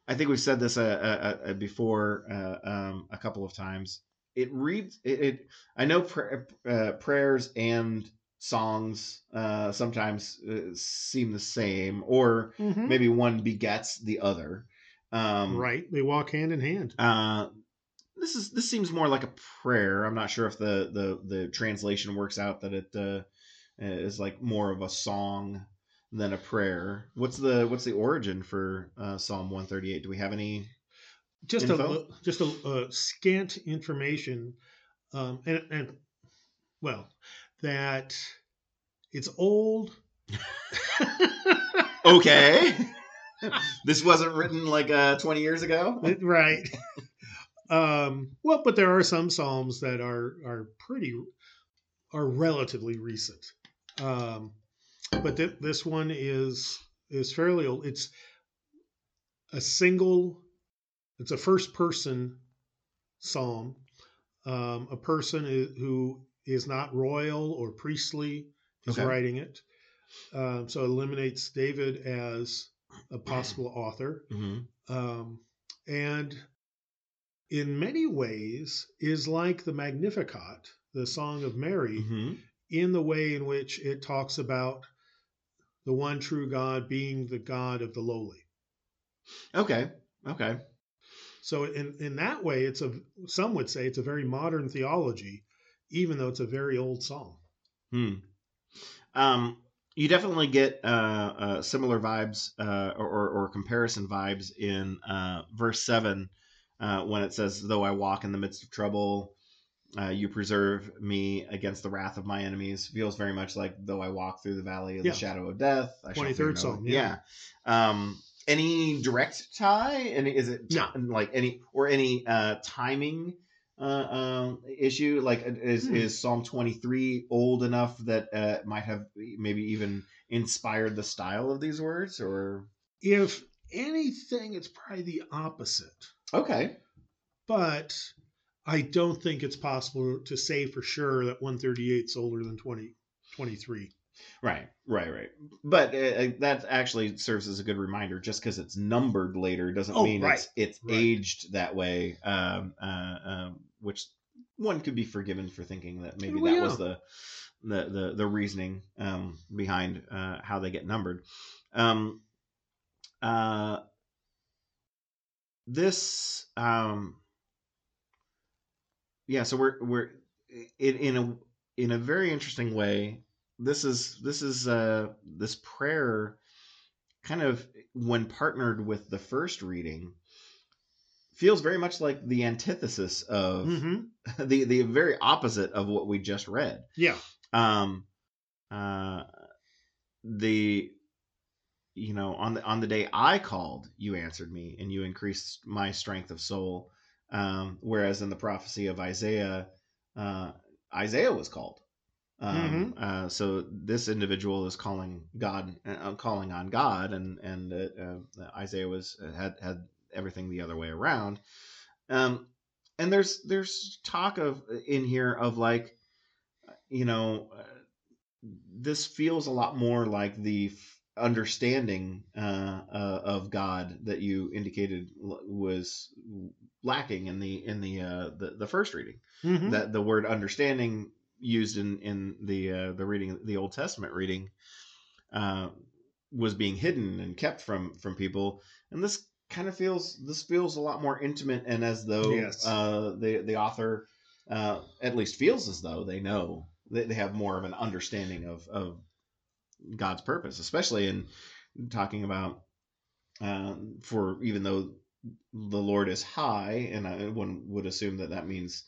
I think we've said this uh, uh, uh, before um, a couple of times. It reads it. it I know pr- prayers and songs uh, sometimes uh, seem the same, or Mhm. maybe one begets the other. Um, right. They walk hand in hand. uh, this is this seems more like a prayer. I'm not sure if the the the translation works out that it uh, is like more of a song than a prayer. What's the what's the origin for uh, Psalm 138? Do we have any? Just Info? a just a uh, scant information, um, and, and well, that it's old. Okay, this wasn't written like uh, 20 years ago. right. um, well, but there are some psalms that are are pretty are relatively recent. Um, but th- this one is is fairly old. It's a single. It's a first person psalm. Um, a person i- who is not royal or priestly is Okay. writing it. Um, so it eliminates David as a possible author hmm um, and in many ways is like the Magnificat, the Song of Mary, hmm in the way in which it talks about the one true God being the God of the lowly. Okay. Okay. So in in that way, it's a some would say it's a very modern theology, even though it's a very old song. Hmm. Um, you definitely get uh, uh, similar vibes uh, or, or comparison vibes in uh, verse 7 uh, when it says, Though I walk in the midst of trouble, uh, you preserve me against the wrath of my enemies. Feels very much like, Though I walk through the valley of Yeah. the shadow of death. I 23rd song. Yeah. yeah. Um, any direct tie? And is it No. like any or any uh, timing? Uh, um, issue? Like, is Hmm. is Psalm twenty three old enough that uh, might have maybe even inspired the style of these words? Or If anything, it's probably the opposite. okay, But I don't think it's possible to say for sure that 138 is older than 20, 23. Right, right, right. But uh, uh, that actually serves as a good reminder. Just because it's numbered later doesn't Oh, mean right, it's it's right. aged that way. Um, uh, um, which one could be forgiven for thinking that maybe Well, that was the the the, the reasoning um, behind uh, how they get numbered. Um, uh, this um, yeah, so we're we're in in a in a very interesting way. This is this is uh, this prayer kind of when partnered with the first reading feels very much like the antithesis of hmm the the very opposite of what we just read. Yeah. Um, uh, the you know on the on the day I called, you answered me, and you increased my strength of soul. Um, whereas in the prophecy of Isaiah, uh, Isaiah was called. Um, uh, so this individual is calling God, uh, calling on God, and and uh, uh, Isaiah was had had everything the other way around. Um, and there's there's talk of in here of like, you know, uh, this feels a lot more like the f- understanding uh, uh, of God that you indicated l- was lacking in the in the uh, the, the first reading. Hmm that the word understanding used in in the uh, the reading the Old Testament reading uh, was being hidden and kept from from people, and this kind of feels this feels a lot more intimate and as though Yes. uh, the the author uh, at least feels as though they know they, they have more of an understanding of of God's purpose, especially in talking about um, for even though the Lord is high, and I, one would assume that that means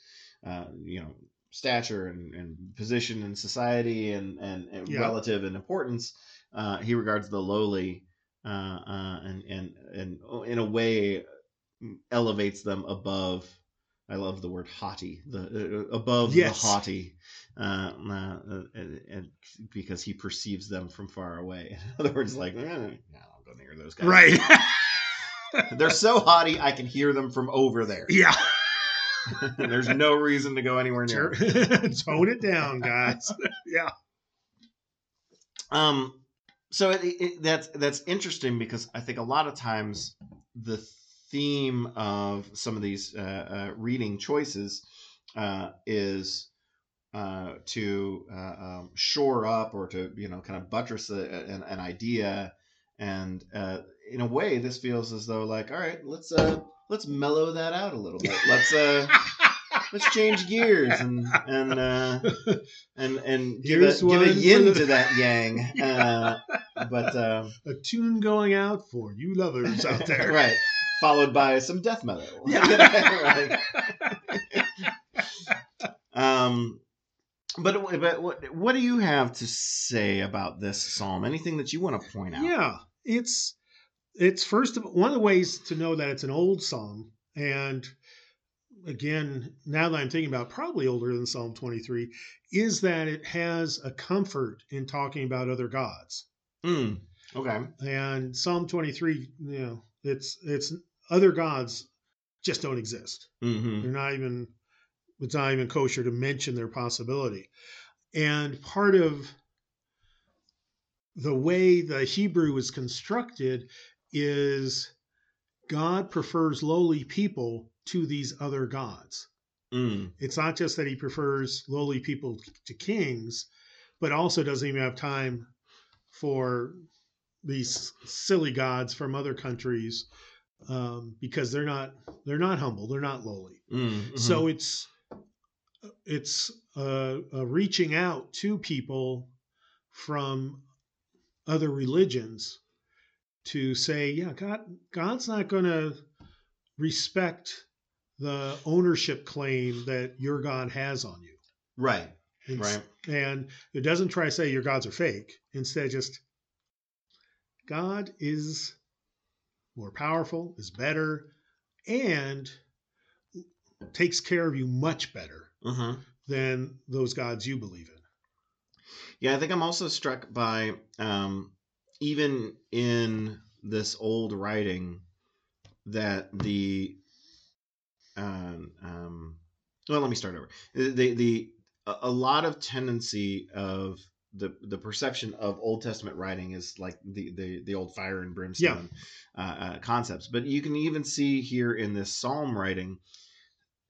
uh, you know stature and, and position in society and and, and Yeah. relative in importance. Uh, he regards the lowly uh, uh, and and and in a way elevates them above. I love the word haughty, the uh, above Yes. the haughty, uh, uh, and, and because he perceives them from far away. In other words, like, eh, no, I'll go near those guys. Right. They're so haughty, I can hear them from over there. yeah. There's no reason to go anywhere near. Tone it down, guys. yeah. Um, so it, it, that's that's interesting because I think a lot of times the theme of some of these uh, uh, reading choices uh, is uh, to uh, um, shore up or to you know kind of buttress a, an, an idea, and uh, in a way, this feels as though like, all right, let's uh, let's mellow that out a little bit. Let's uh, let's change gears and and uh, and and give a give a yin the- to that yang. Uh, but um, A tune going out for you lovers out there. right, followed by some death metal. Yeah. Um, but but what what do you have to say about this psalm? Anything that you want to point out? Yeah, it's it's first of one of the ways to know that it's an old psalm, and again, now that I'm thinking about, probably older than Psalm 23, is that it has a comfort in talking about other gods. Mm, okay. And Psalm 23, you know, it's it's other gods just don't exist. hmm They're not even it's not even kosher to mention their possibility. And part of the way the Hebrew is constructed is God prefers lowly people to these other gods. Mm, It's not just that he prefers lowly people to kings, but also doesn't even have time for these silly gods from other countries um, because they're not they're not humble, they're not lowly. Mm, So it's it's uh, uh, reaching out to people from other religions to say, yeah, God God's not going to respect the ownership claim that your God has on you. right, And, right. and it doesn't try to say your gods are fake. Instead, just God is more powerful, is better, and takes care of you much better hmm than those gods you believe in. Yeah, I think I'm also struck by um, even in this old writing that the um, um, well, let me start over. The the a lot of tendency of the the perception of Old Testament writing is like the the, the old fire and brimstone uh, uh, concepts, but you can even see here in this psalm writing,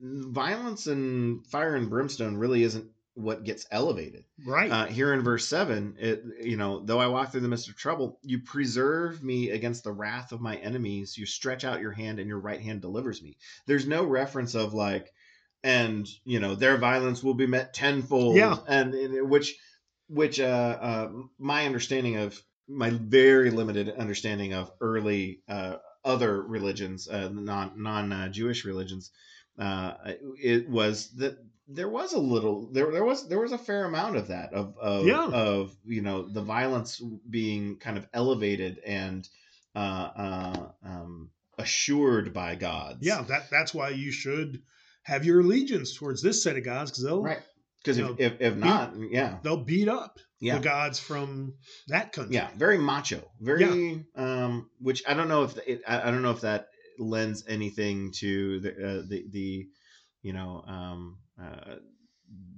violence and fire and brimstone really isn't what gets elevated Right. uh, here in verse 7 it you know though i walk through the midst of trouble you preserve me against the wrath of my enemies you stretch out your hand and your right hand delivers me there's no reference of like and you know their violence will be met tenfold Yeah. and, and which which uh, uh my understanding of my very limited understanding of early uh other religions uh non non uh, jewish religions uh it was that there was a little there there was there was a fair amount of that of of, Yeah. of you know the violence being kind of elevated and uh, uh um assured by gods. Yeah, that that's why you should have your allegiance towards this set of gods because they'll right. Because if, if if not yeah. they'll beat up yeah. the gods from that country. yeah very macho very um which i don't know if it, I, I don't know if that lends anything to the uh, the the you know um uh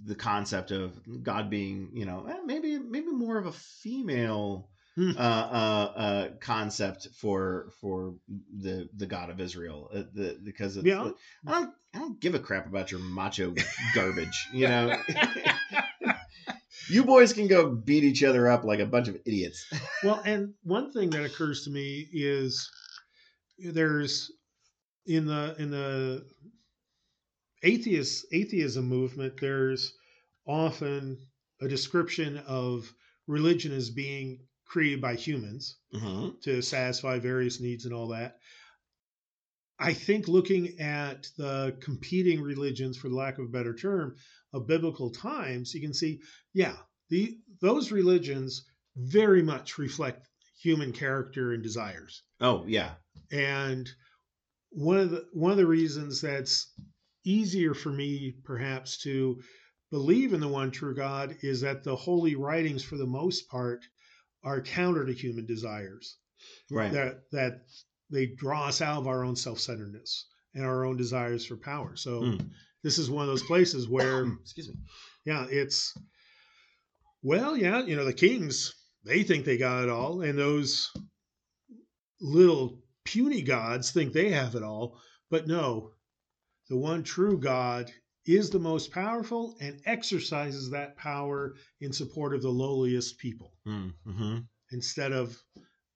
the concept of god being you know eh, maybe maybe more of a female Hmm. uh, uh, uh, concept for for the the God of Israel, uh, the, because it's, Yeah. I don't I don't give a crap about your macho garbage, you know. you boys can go beat each other up like a bunch of idiots. Well, and one thing that occurs to me is there's in the in the atheist atheism movement there's often a description of religion as being created by humans hmm to satisfy various needs and all that. I think looking at the competing religions, for lack of a better term, of biblical times, you can see, yeah, the those religions very much reflect human character and desires. Oh yeah, And one of the one of the reasons that's easier for me perhaps to believe in the one true God is that the holy writings for the most part are counter to human desires right. that that they draw us out of our own self-centeredness and our own desires for power. So Mm. this is one of those places where Excuse me. yeah, it's well, yeah, you know, the kings, they think they got it all and those little puny gods think they have it all, but no. The one true God is the most powerful and exercises that power in support of the lowliest people Mm-hmm. instead of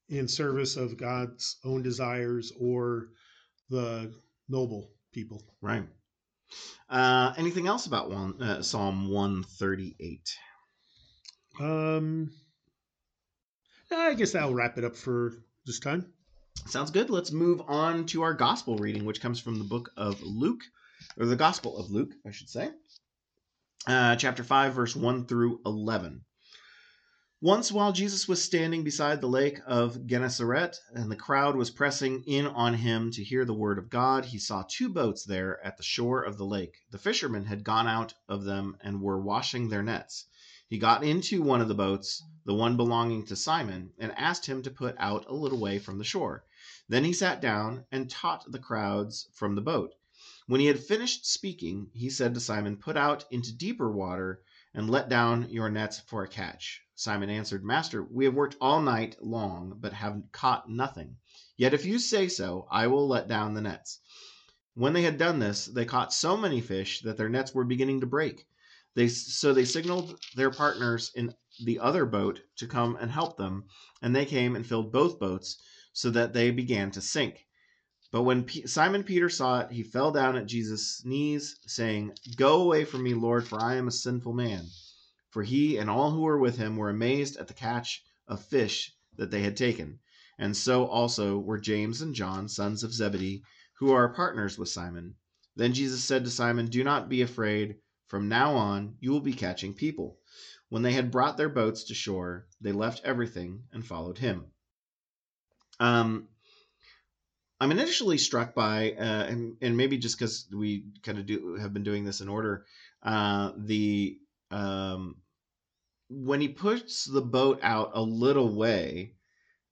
in service of God's own desires or the noble people. Right. Uh, anything else about one uh, Psalm one thirty eight? Um, I guess that'll wrap it up for this time. Sounds good. Let's move on to our gospel reading, which comes from the book of Luke, or the Gospel of Luke, I should say. Uh, chapter 5, verse 1 through 11. Once, while Jesus was standing beside the lake of Gennesaret, and the crowd was pressing in on him to hear the word of God, he saw two boats there at the shore of the lake. The fishermen had gone out of them and were washing their nets. He got into one of the boats, the one belonging to Simon, and asked him to put out a little way from the shore. Then he sat down and taught the crowds from the boat. When he had finished speaking, he said to Simon, Put out into deeper water and let down your nets for a catch. Simon answered, Master, we have worked all night long, but have caught nothing. Yet if you say so, I will let down the nets. When they had done this, they caught so many fish that their nets were beginning to break. They so they signaled their partners in the other boat to come and help them, and they came and filled both boats, so that they began to sink. But when P- Simon Peter saw it, he fell down at Jesus' knees, saying, Go away from me, Lord, for I am a sinful man. For he and all who were with him were amazed at the catch of fish that they had taken. And so also were James and John, sons of Zebedee, who are partners with Simon. Then Jesus said to Simon, Do not be afraid. From now on, you will be catching people. When they had brought their boats to shore, they left everything and followed him. Um, I'm initially struck by, uh, and, and maybe just because we kind of do have been doing this in order, uh, the um, when he puts the boat out a little way,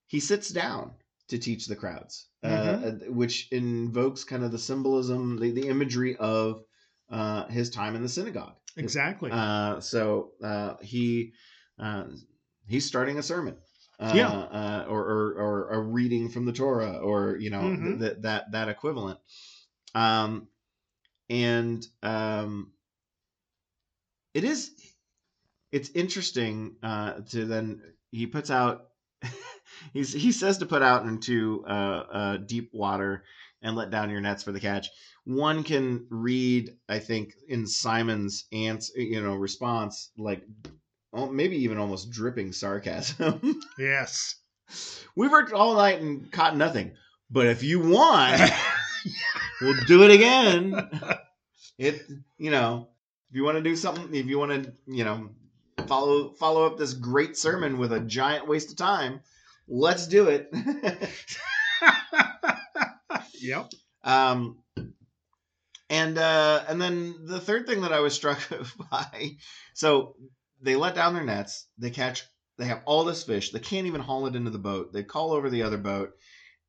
he sits down to teach the crowds, Mhm. uh, which invokes kind of the symbolism, the, the imagery of uh, his time in the synagogue. Exactly. Uh, so uh, he uh, he's starting a sermon. Uh, Yeah. uh, or, or or a reading from the Torah, or you know Mhm. th- that that that equivalent. Um, and um, it is it's interesting uh, to then he puts out he's he says to put out into uh, uh, deep water and let down your nets for the catch. One can read, I think, in Simon's answer, you know, response, like oh, maybe even almost dripping sarcasm. yes. we worked all night and caught nothing, but if you want, we'll do it again. It, you know, if you want to do something, if you want to, you know, follow follow up this great sermon with a giant waste of time, let's do it. yep. um, and uh, and then the third thing that I was struck by, so they let down their nets, they catch, they have all this fish, they can't even haul it into the boat. They call over the other boat,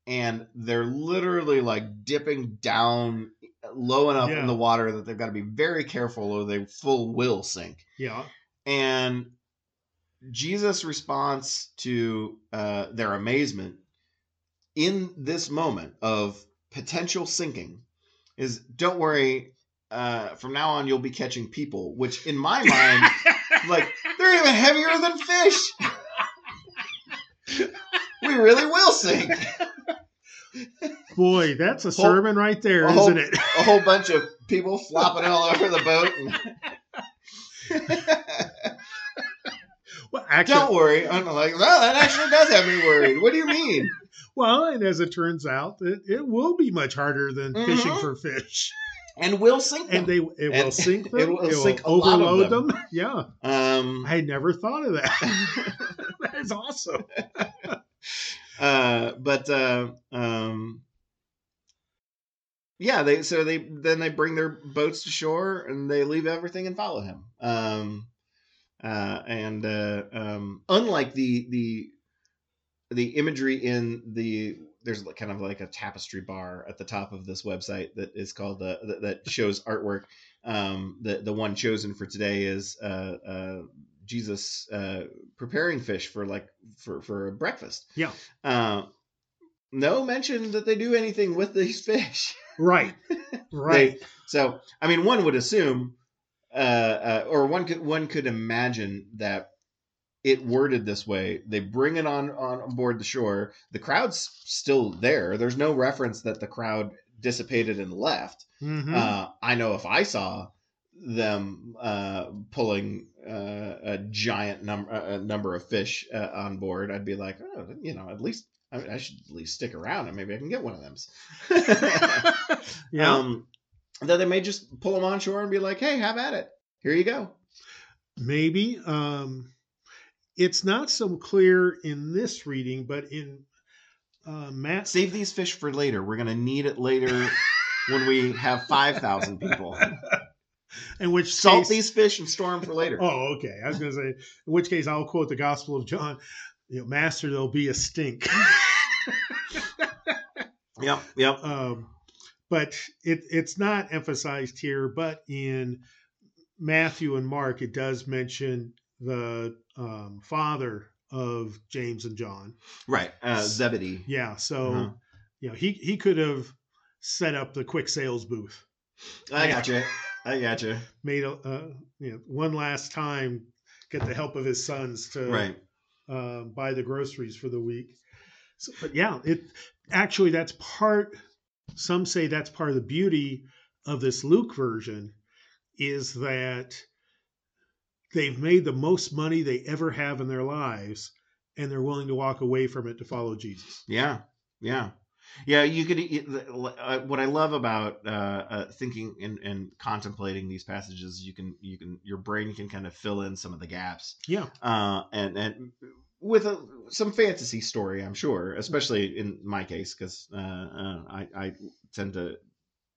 and they're literally like dipping down low enough Yeah. in the water that they've got to be very careful or they full will sink. Yeah. And Jesus' response to uh, their amazement in this moment of potential sinking is don't worry, uh, from now on you'll be catching people, which in my mind, like, they're even heavier than fish. we really will sink. Boy, that's a Whole- sermon right there, a whole- not it? A whole bunch of people flopping all over the boat. And Well, actually, don't worry. I'm like, well, that actually does have me worried. What do you mean? Well, and as it turns out, it, it will be much harder than fishing Mhm. for fish, And we'll sink them. and they it will sink them. it will sink a lot of overload them. them. Yeah, um, I never thought of that. that is awesome. uh, but uh, um, yeah, they so they then they bring their boats to shore and they leave everything and follow him. Um, uh, and uh, um, unlike the the the imagery in the there's kind of like a tapestry bar at the top of this website that is called uh, that, that shows artwork. Um, the the one chosen for today is uh, uh, Jesus uh, preparing fish for like for for a breakfast. Yeah. Uh, no mention that they do anything with these fish. Right, right. They- so, I mean, one would assume, uh, uh, or one could one could imagine that it worded this way. They bring it on on board the shore. The crowd's still there. There's no reference that the crowd dissipated and left. Mhm. Uh, I know if I saw them uh, pulling uh, a giant number a number of fish uh, on board, I'd be like, oh, you know, at least I, mean, I should at least stick around and maybe I can get one of them. yeah, Um, that they may just pull them on shore and be like, hey, have at it. Here you go. maybe. Um, it's not so clear in this reading, but in uh, Matt Save these fish for later. We're gonna need it later when we have five thousand people. in which Salt case, these fish and store them for later. Oh, okay. I was going to say, in which case I'll quote the Gospel of John. You know, Master, there'll be a stink. Yep, yep. um, but it, it's not emphasized here. But in Matthew and Mark, it does mention the um, father of James and John. Right. Uh, Zebedee. Yeah, so Uh-huh. you know he he could have set up the quick sales booth, I got you. I got you. made a uh, you know one last time, get the help of his sons to Right. uh, buy the groceries for the week. So, but yeah, it actually that's part some say that's part of the beauty of this Luke version is that they've made the most money they ever have in their lives and they're willing to walk away from it to follow Jesus. Yeah, yeah, yeah. You could. Uh, what I love about uh, uh, thinking and, and contemplating these passages, you can, you can, your brain can kind of fill in some of the gaps. Yeah, uh, and and with a, some fantasy story, I'm sure, especially in my case, because uh, uh, I, I tend to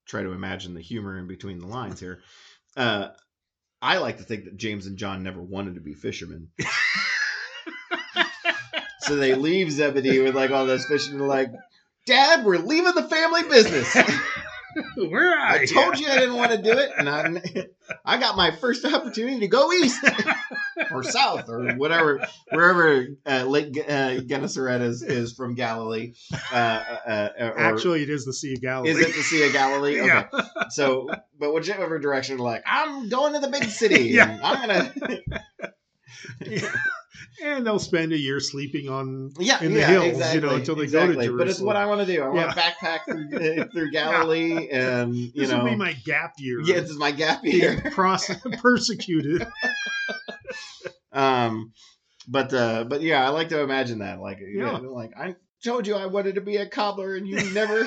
try to imagine the humor in between the lines here. Uh, I like to think that James and John never wanted to be fishermen. so they leave Zebedee with like all those fish, and like, "Dad, we're leaving the family business." Where are I told you I didn't want to do it, and I, I got my first opportunity to go east or south or whatever, wherever uh, Lake uh, Gennesaret is, is from Galilee. Uh, uh, uh, or, Actually, it is the Sea of Galilee. is it the Sea of Galilee? Okay. Yeah. So, but whichever direction, like I'm going to the big city. Yeah. and I'm gonna. And they'll spend a year sleeping on Yeah, in the yeah, hills, exactly, you know, until they exactly. go to Jerusalem. But it's what I want to do. I want Yeah. to backpack through, uh, through Galilee, and you this know, will be my gap year. yeah, this is my gap year. pros- persecuted. Um, but uh, but yeah, I like to imagine that. Like, yeah, Yeah. like I told you I wanted to be a cobbler, and you never,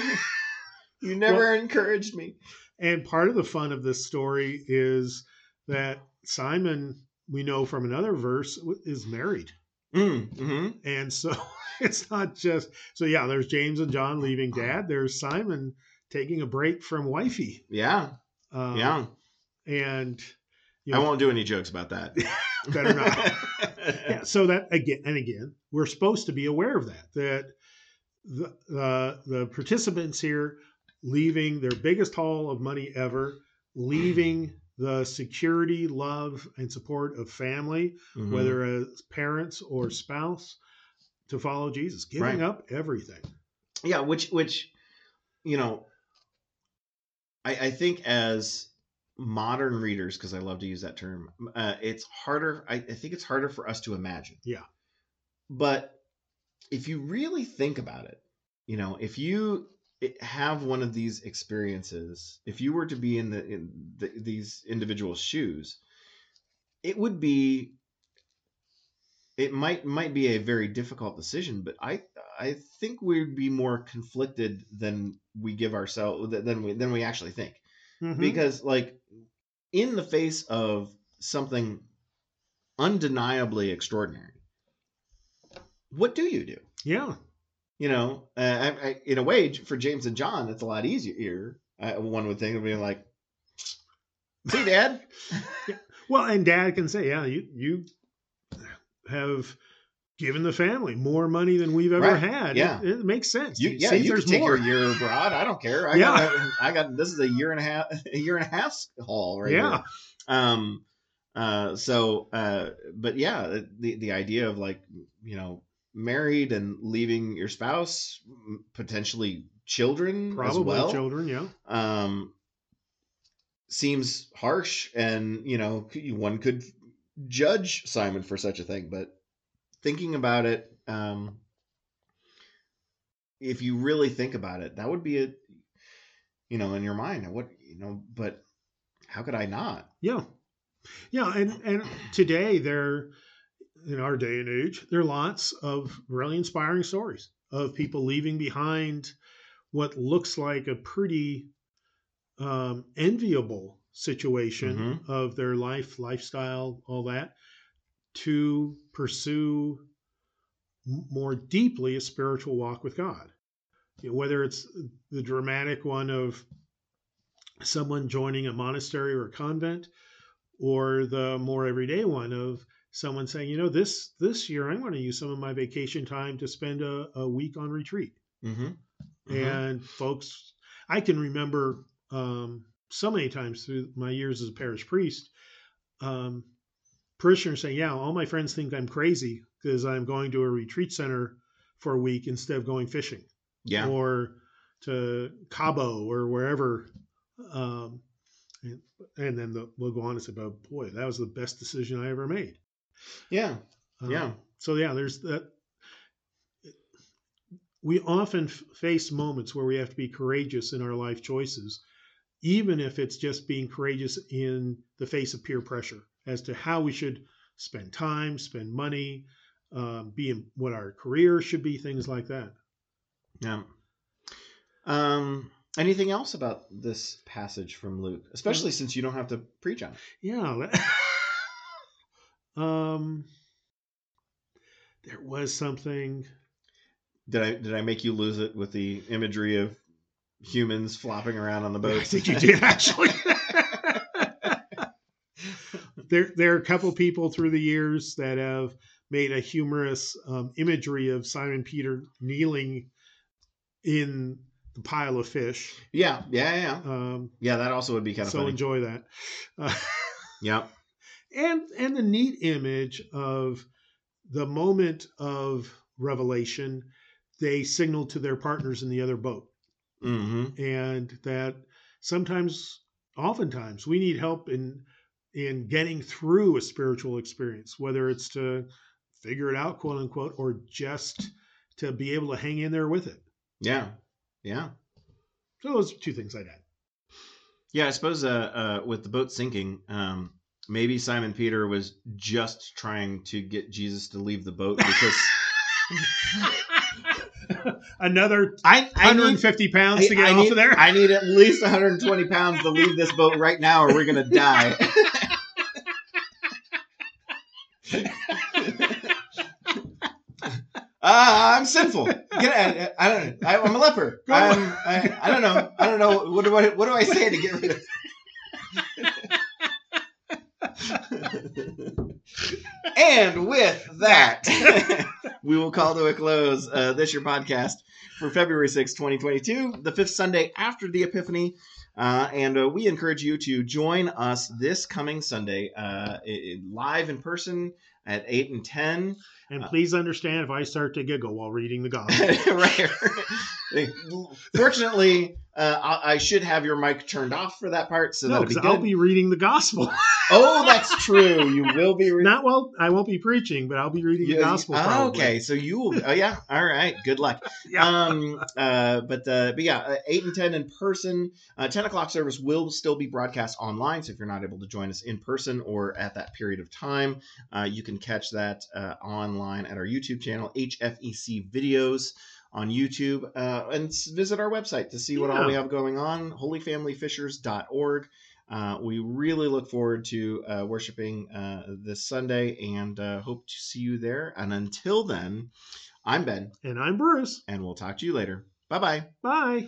you never encouraged me. And part of the fun of this story is that Simon, we know from another verse, is married. Mm, hmm And so it's not just, so yeah, there's James and John leaving dad. There's Simon taking a break from wifey. Yeah, Um, yeah. And, you I won't do any jokes about that. better not. yeah, so that again and again, we're supposed to be aware of that. That the uh, the participants here leaving their biggest haul of money ever, leaving the security, love, and support of family, Mhm. whether as parents or spouse, to follow Jesus, giving Right. up everything. yeah which which you know i i think as modern readers because i love to use that term uh, it's harder I, I think it's harder for us to imagine Yeah. but if you really think about it you know if you have one of these experiences if you were to be in the in the, these individual shoes it would be it might might be a very difficult decision but i i think we'd be more conflicted than we give ourselves than we than we actually think. Mhm. because like in the face of something undeniably extraordinary what do you do? Yeah, you know uh, I, I, in a way for james and john it's a lot easier uh, one would think of being like see dad well, and Dad can say, yeah, you you have given the family more money than we've ever Right. had. Yeah. it, it makes sense. you, You yeah see you there's can take more. your year abroad i don't care i Yeah. got i got this is a year and a half a year and a half haul right yeah. here. um uh so uh but yeah the the idea of like you know married and leaving your spouse potentially children Probably as well children, yeah. um seems harsh and you know one could judge simon for such a thing but thinking about it um if you really think about it that would be a you know in your mind what you know but how could i not Yeah. Yeah, and and today there in our day and age, there are lots of really inspiring stories of people leaving behind what looks like a pretty um, enviable situation Mhm. of their life, lifestyle, all that, to pursue more deeply a spiritual walk with God. You know, whether it's the dramatic one of someone joining a monastery or a convent, or the more everyday one of someone saying, you know, this this year I'm going to use some of my vacation time to spend a, a week on retreat. mm-hmm. And folks, I can remember um, so many times through my years as a parish priest, um, parishioners saying, "Yeah, all my friends think I'm crazy because I'm going to a retreat center for a week instead of going fishing." yeah or to Cabo or wherever. Um, and, and then the, we'll go on and say, "But boy, that was the best decision I ever made." Yeah Um, Yeah. So yeah, there's that. we often f- face moments where we have to be courageous in our life choices, even if it's just being courageous in the face of peer pressure as to how we should spend time, spend money, um, be in what our career should be, things like that. Yeah. Um, anything else about this passage from Luke, especially since you don't have to preach on it? Yeah. um, there was something. Did I did I make you lose it with the imagery of humans flopping around on the boat? I think you did actually. there, there are a couple people through the years that have made a humorous um, imagery of Simon Peter kneeling in the pile of fish. yeah, yeah, yeah, Um, yeah. That also would be kind of so funny. enjoy that. Uh, yeah, and and the neat image of the moment of revelation, they signal to their partners in the other boat, hmm and that sometimes, oftentimes, we need help in in getting through a spiritual experience, whether it's to figure it out, quote unquote, or just to be able to hang in there with it. yeah, yeah. So those are two things I'd add. Yeah, I suppose uh, uh, with the boat sinking, um, maybe Simon Peter was just trying to get Jesus to leave the boat because Another I, I need 150 pounds to get I, I off need, of there. I need at least 120 pounds to leave this boat right now, or we're gonna die. Ah, I'm sinful. Get I, I don't. I, I'm a leper. I'm, I, I don't know. I don't know. What do I? What do I say to get rid of? and with that, we will call to a close uh, this your podcast for February 6, 2022, the fifth Sunday after the Epiphany. Uh, and uh, we encourage you to join us this coming Sunday, uh, live in person at 8 and 10. And please understand if I start to giggle while reading the gospel. right. Fortunately, uh, I, I should have your mic turned off for that part, so no, that'll be because good. I'll be reading the gospel. oh, that's true. You will be. Re- Not well, I won't be preaching, but I'll be reading the gospel. oh, probably. okay, so you will. Oh, yeah. All right. Good luck. Yeah. Um. Uh. But. Uh. But yeah. Uh, Eight and ten in person. Uh. Ten o'clock service will still be broadcast online. So if you're not able to join us in person or at that period of time, uh, you can catch that uh, online at our YouTube channel, HFEC Videos on YouTube, uh, and visit our website to see what all we have going on. HolyFamilyFishers.org. Uh, we really look forward to uh, worshiping uh, this Sunday and uh, hope to see you there. And until then, I'm Ben, And I'm Bruce. and we'll talk to you later. Bye bye. Bye.